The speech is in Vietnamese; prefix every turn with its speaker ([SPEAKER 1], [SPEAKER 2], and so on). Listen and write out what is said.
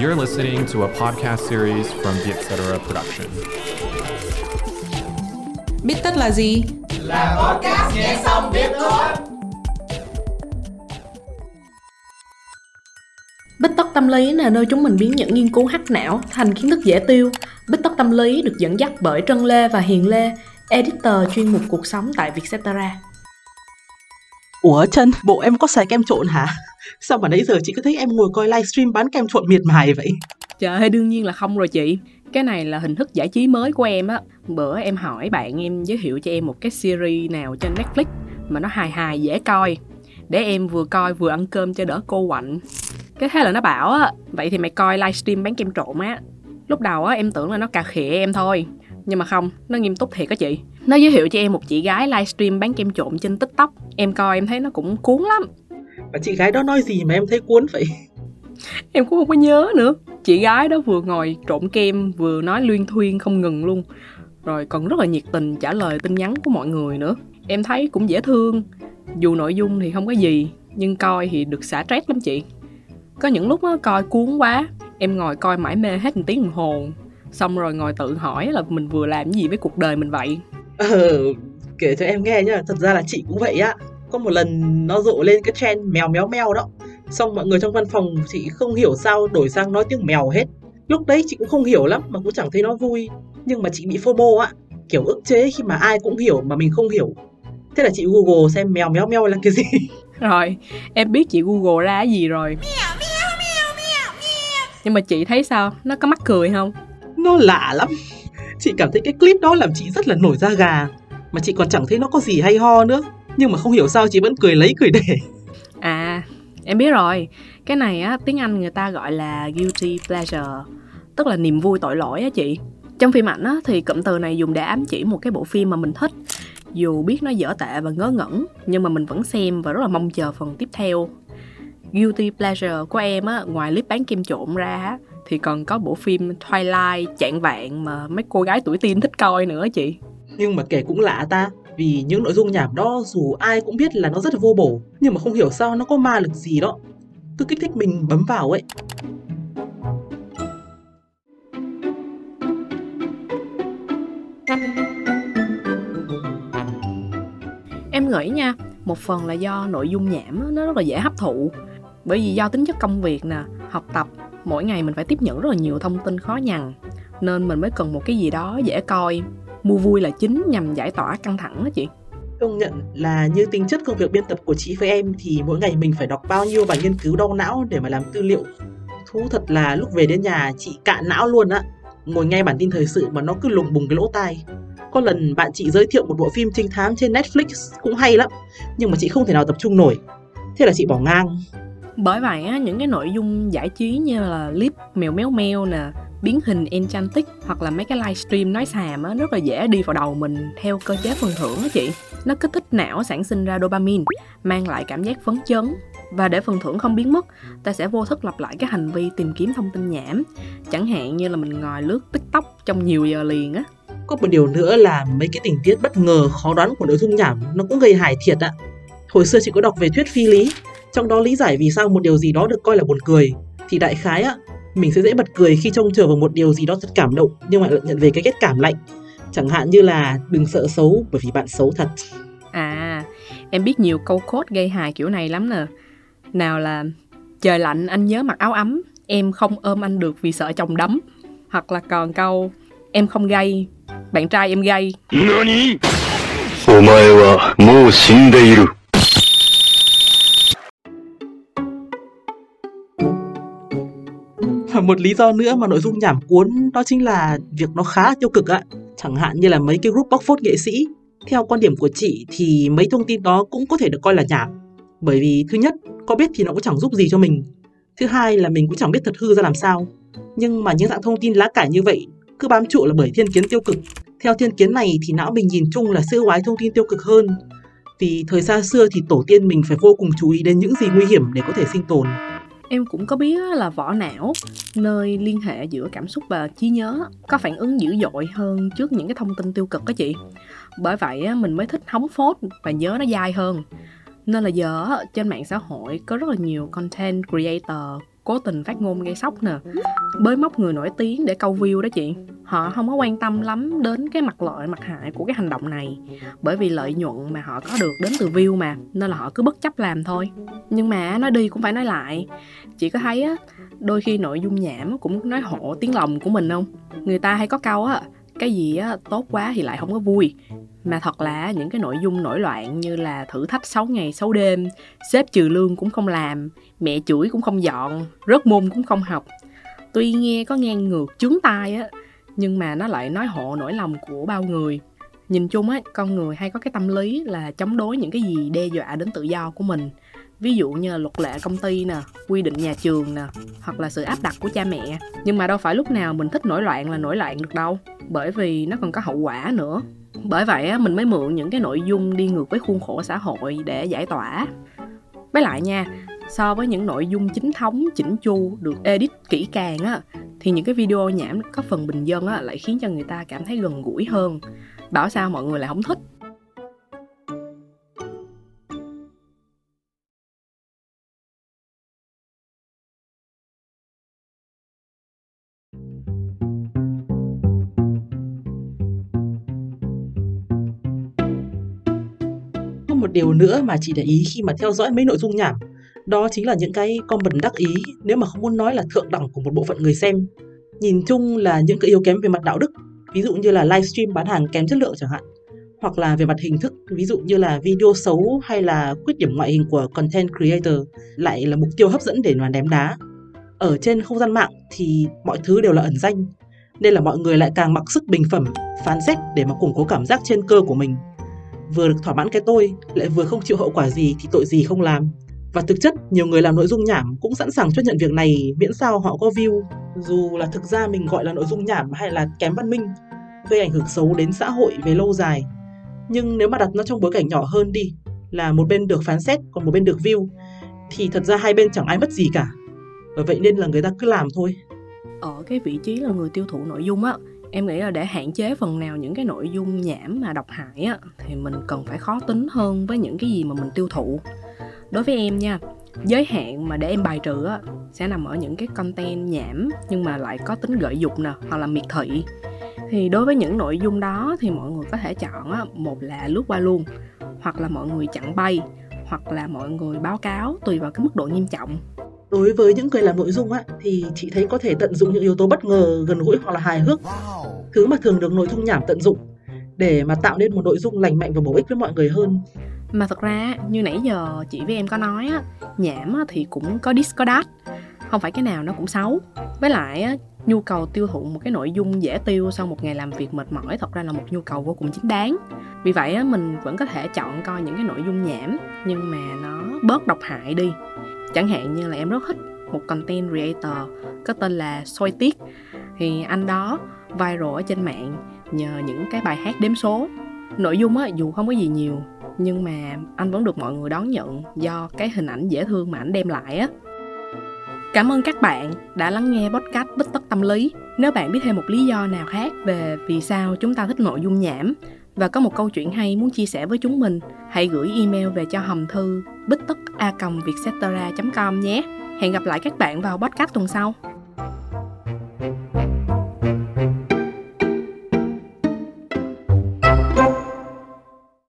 [SPEAKER 1] You're listening to a podcast series from the Etc. Production.
[SPEAKER 2] Biết tất là gì?
[SPEAKER 3] Là podcast nghe xong biết thôi.
[SPEAKER 2] Bích tất tâm lý là nơi chúng mình biến những nghiên cứu hắc não thành kiến thức dễ tiêu. Bích tất tâm lý được dẫn dắt bởi Trân Lê và Hiền Lê, editor chuyên mục cuộc sống tại Vietcetera.
[SPEAKER 4] Ủa Trân, bộ em có xài kem trộn hả? Sao mà nãy giờ chị cứ thấy em ngồi coi livestream bán kem trộn miệt mài vậy?
[SPEAKER 5] Trời ơi, đương nhiên là không rồi chị. Cái này là hình thức giải trí mới của em á. Bữa em hỏi bạn em giới thiệu cho em một cái series nào trên Netflix mà nó hài hài dễ coi. Để em vừa coi vừa ăn cơm cho đỡ cô quạnh. Cái thế là nó bảo á, vậy thì mày coi livestream bán kem trộn á. Lúc đầu á em tưởng là nó cà khịa em thôi. Nhưng mà không, nó nghiêm túc thiệt á chị. Nó giới thiệu cho em một chị gái livestream bán kem trộn trên TikTok. Em coi em thấy nó cũng cuốn lắm.
[SPEAKER 4] Và chị gái đó nói gì mà em thấy cuốn vậy?
[SPEAKER 5] Em cũng không có nhớ nữa. Chị gái đó vừa ngồi trộn kem vừa nói luyên thuyên không ngừng luôn. Rồi còn rất là nhiệt tình trả lời tin nhắn của mọi người nữa. Em thấy cũng dễ thương. Dù nội dung thì không có gì, nhưng coi thì được xả stress lắm chị. Có những lúc đó, coi cuốn quá, em ngồi coi mãi mê hết một tiếng đồng hồ. Xong rồi ngồi tự hỏi là mình vừa làm gì với cuộc đời mình vậy.
[SPEAKER 4] Ờ, kể cho em nghe nhá, thật ra là chị cũng vậy á. Có một lần nó rộ lên cái trend mèo méo meo đó. Xong mọi người trong văn phòng chị không hiểu sao đổi sang nói tiếng mèo hết. Lúc đấy chị cũng không hiểu lắm mà cũng chẳng thấy nó vui. Nhưng mà chị bị FOMO á, kiểu ức chế khi mà ai cũng hiểu mà mình không hiểu. Thế là chị Google xem mèo méo meo là cái gì.
[SPEAKER 5] Rồi, em biết chị Google ra cái gì rồi. Nhưng mà chị thấy sao? Nó có mắc cười không?
[SPEAKER 4] Nó lạ lắm. Chị cảm thấy cái clip đó làm chị rất là nổi da gà. Mà chị còn chẳng thấy nó có gì hay ho nữa. Nhưng mà không hiểu sao chị vẫn cười lấy cười để.
[SPEAKER 5] À, em biết rồi. Cái này á, tiếng Anh người ta gọi là guilty pleasure. Tức là niềm vui tội lỗi á chị. Trong phim ảnh á, thì cụm từ này dùng để ám chỉ một cái bộ phim mà mình thích. Dù biết nó dở tệ và ngớ ngẩn, nhưng mà mình vẫn xem và rất là mong chờ phần tiếp theo. Guilty pleasure của em á, ngoài clip bán kem trộn ra á, thì còn có bộ phim Twilight chạng vạn mà mấy cô gái tuổi teen thích coi nữa chị.
[SPEAKER 4] Nhưng mà kể cũng lạ ta vì những nội dung nhảm đó dù ai cũng biết là nó rất là vô bổ Nhưng mà không hiểu sao nó có ma lực gì đó Cứ kích thích mình bấm vào ấy
[SPEAKER 5] Em nghĩ nha, một phần là do nội dung nhảm nó rất là dễ hấp thụ. Bởi vì do tính chất công việc nè, học tập, mỗi ngày mình phải tiếp nhận rất là nhiều thông tin khó nhằn. Nên mình mới cần một cái gì đó dễ coi, mua vui là chính nhằm giải tỏa căng thẳng đó chị.
[SPEAKER 4] Công nhận là như tính chất công việc biên tập của chị với em Thì mỗi ngày mình phải đọc bao nhiêu bài nghiên cứu đau não để mà làm tư liệu. Thú thật là lúc về đến nhà chị cạn não luôn á. Ngồi nghe bản tin thời sự mà nó cứ lùng bùng cái lỗ tai. Có lần bạn chị giới thiệu một bộ phim trinh thám trên Netflix cũng hay lắm Nhưng mà chị không thể nào tập trung nổi. Thế là chị bỏ ngang.
[SPEAKER 5] Bởi vậy á, những cái nội dung giải trí như là clip mèo méo meo nè, biến hình enchantic hoặc là mấy cái livestream nói xàm á rất là dễ đi vào đầu mình theo cơ chế phần thưởng á chị. Nó kích thích não sản sinh ra dopamine, mang lại cảm giác phấn chấn. Và để phần thưởng không biến mất, ta sẽ vô thức lặp lại cái hành vi tìm kiếm thông tin nhảm. Chẳng hạn như là mình ngồi lướt TikTok trong nhiều giờ liền á.
[SPEAKER 4] Có một điều nữa là mấy cái tình tiết bất ngờ khó đoán của nội dung nhảm nó cũng gây hài thiệt ạ. Hồi xưa chị có đọc về thuyết phi lý, trong đó lý giải vì sao một điều gì đó được coi là buồn cười. Thì đại khái á, mình sẽ dễ bật cười khi trông chờ vào một điều gì đó thật cảm động nhưng mà lại nhận về cái kết cảm lạnh. Chẳng hạn như là đừng sợ xấu bởi vì bạn xấu thật.
[SPEAKER 5] À, em biết nhiều câu code gây hài kiểu này lắm nè. Nào là trời lạnh anh nhớ mặc áo ấm, em không ôm anh được vì sợ chồng đấm. Hoặc là còn câu em không gay, bạn trai em gay.
[SPEAKER 6] 何お前はもう死んでいる。
[SPEAKER 4] Và một lý do nữa mà nội dung nhảm cuốn đó chính là việc nó khá là tiêu cực ạ. Chẳng hạn như là mấy cái group bóc phốt nghệ sĩ. Theo quan điểm của chị thì mấy thông tin đó cũng có thể được coi là nhảm. Bởi vì thứ nhất, có biết thì nó cũng chẳng giúp gì cho mình. Thứ hai là mình cũng chẳng biết thật hư ra làm sao. Nhưng mà những dạng thông tin lá cải như vậy cứ bám trụ là bởi thiên kiến tiêu cực. Theo thiên kiến này thì não mình nhìn chung là siêu quái thông tin tiêu cực hơn. Vì thời xa xưa thì tổ tiên mình phải vô cùng chú ý đến những gì nguy hiểm để có thể sinh tồn.
[SPEAKER 5] Em cũng có biết là vỏ não, nơi liên hệ giữa cảm xúc và trí nhớ có phản ứng dữ dội hơn trước những cái thông tin tiêu cực đó chị. Bởi vậy mình mới thích hóng phốt và nhớ nó dai hơn. Nên là giờ trên mạng xã hội có rất là nhiều content creator cố tình phát ngôn gây sốc nè. Bới móc người nổi tiếng để câu view đó chị. Họ không có quan tâm lắm đến cái mặt lợi, mặt hại của cái hành động này. Bởi vì lợi nhuận mà họ có được đến từ view mà, nên là họ cứ bất chấp làm thôi. Nhưng mà nói đi cũng phải nói lại. Chị có thấy á, đôi khi nội dung nhảm cũng nói hộ tiếng lòng của mình không? Người ta hay có câu á cái gì á, tốt quá thì lại không có vui. Mà thật là những cái nội dung nổi loạn như là thử thách 6 ngày 6 đêm, sếp trừ lương cũng không làm, mẹ chửi cũng không dọn, rớt môn cũng không học. Tuy nghe có ngang ngược chướng tai á, nhưng mà nó lại nói hộ nỗi lòng của bao người. Nhìn chung á, con người hay có cái tâm lý là chống đối những cái gì đe dọa đến tự do của mình ví dụ như là luật lệ công ty nè, quy định nhà trường nè, hoặc là sự áp đặt của cha mẹ. Nhưng mà đâu phải lúc nào mình thích nổi loạn là nổi loạn được đâu, bởi vì nó còn có hậu quả nữa. Bởi vậy mình mới mượn những cái nội dung đi ngược với khuôn khổ xã hội để giải tỏa. Với lại nha, so với những nội dung chính thống, chỉnh chu, được edit kỹ càng á, thì những cái video nhảm có phần bình dân á, lại khiến cho người ta cảm thấy gần gũi hơn. Bảo sao mọi người lại không thích?
[SPEAKER 4] Một điều nữa mà chị để ý khi mà theo dõi mấy nội dung nhảm, đó chính là những cái comment đắc ý, nếu mà không muốn nói là thượng đẳng của một bộ phận người xem. Nhìn chung là những cái yếu kém về mặt đạo đức, ví dụ như là livestream bán hàng kém chất lượng chẳng hạn, hoặc là về mặt hình thức, ví dụ như là video xấu hay là khuyết điểm ngoại hình của content creator lại là mục tiêu hấp dẫn để mà ném đá. Ở trên không gian mạng thì mọi thứ đều là ẩn danh, nên là mọi người lại càng mặc sức bình phẩm, phán xét để mà củng cố cảm giác trên cơ của mình vừa được thỏa mãn cái tôi, lại vừa không chịu hậu quả gì thì tội gì không làm. Và thực chất, nhiều người làm nội dung nhảm cũng sẵn sàng chấp nhận việc này, miễn sao họ có view. Dù là thực ra mình gọi là nội dung nhảm hay là kém văn minh, gây ảnh hưởng xấu đến xã hội về lâu dài. Nhưng nếu mà đặt nó trong bối cảnh nhỏ hơn đi, là một bên được phán xét, còn một bên được view, thì thật ra hai bên chẳng ai mất gì cả. Bởi vậy nên là người ta cứ làm thôi.
[SPEAKER 5] Ở cái vị trí là người tiêu thụ nội dung á em nghĩ là để hạn chế phần nào những cái nội dung nhảm mà độc hại á, thì mình cần phải khó tính hơn với những cái gì mà mình tiêu thụ. Đối với em nha, giới hạn mà để em bài trừ á, sẽ nằm ở những cái content nhảm nhưng mà lại có tính gợi dục nè, hoặc là miệt thị. Thì đối với những nội dung đó thì mọi người có thể chọn á, một là lướt qua luôn, hoặc là mọi người chặn bay, hoặc là mọi người báo cáo tùy vào cái mức độ nghiêm trọng
[SPEAKER 4] đối với những người làm nội dung á thì chị thấy có thể tận dụng những yếu tố bất ngờ gần gũi hoặc là hài hước. Thứ mà thường được nội dung nhảm tận dụng để mà tạo nên một nội dung lành mạnh và bổ ích với mọi người hơn.
[SPEAKER 5] Mà thật ra như nãy giờ chị với em có nói á nhảm á, thì cũng có dis có đát không phải cái nào nó cũng xấu. Với lại á, nhu cầu tiêu thụ một cái nội dung dễ tiêu sau một ngày làm việc mệt mỏi thật ra là một nhu cầu vô cùng chính đáng. Vì vậy á, mình vẫn có thể chọn coi những cái nội dung nhảm nhưng mà nó bớt độc hại đi chẳng hạn như là em rất thích một content creator có tên là soi tiết. Thì anh đó viral ở trên mạng nhờ những cái bài hát đếm số. Nội dung á, dù không có gì nhiều, nhưng mà anh vẫn được mọi người đón nhận do cái hình ảnh dễ thương mà anh đem lại á. Cảm ơn các bạn đã lắng nghe podcast Bích Tất Tâm Lý. Nếu bạn biết thêm một lý do nào khác về vì sao chúng ta thích nội dung nhảm và có một câu chuyện hay muốn chia sẻ với chúng mình, hãy gửi email về cho hòm thư bích tất a com nhé. Hẹn gặp lại các bạn vào podcast tuần sau.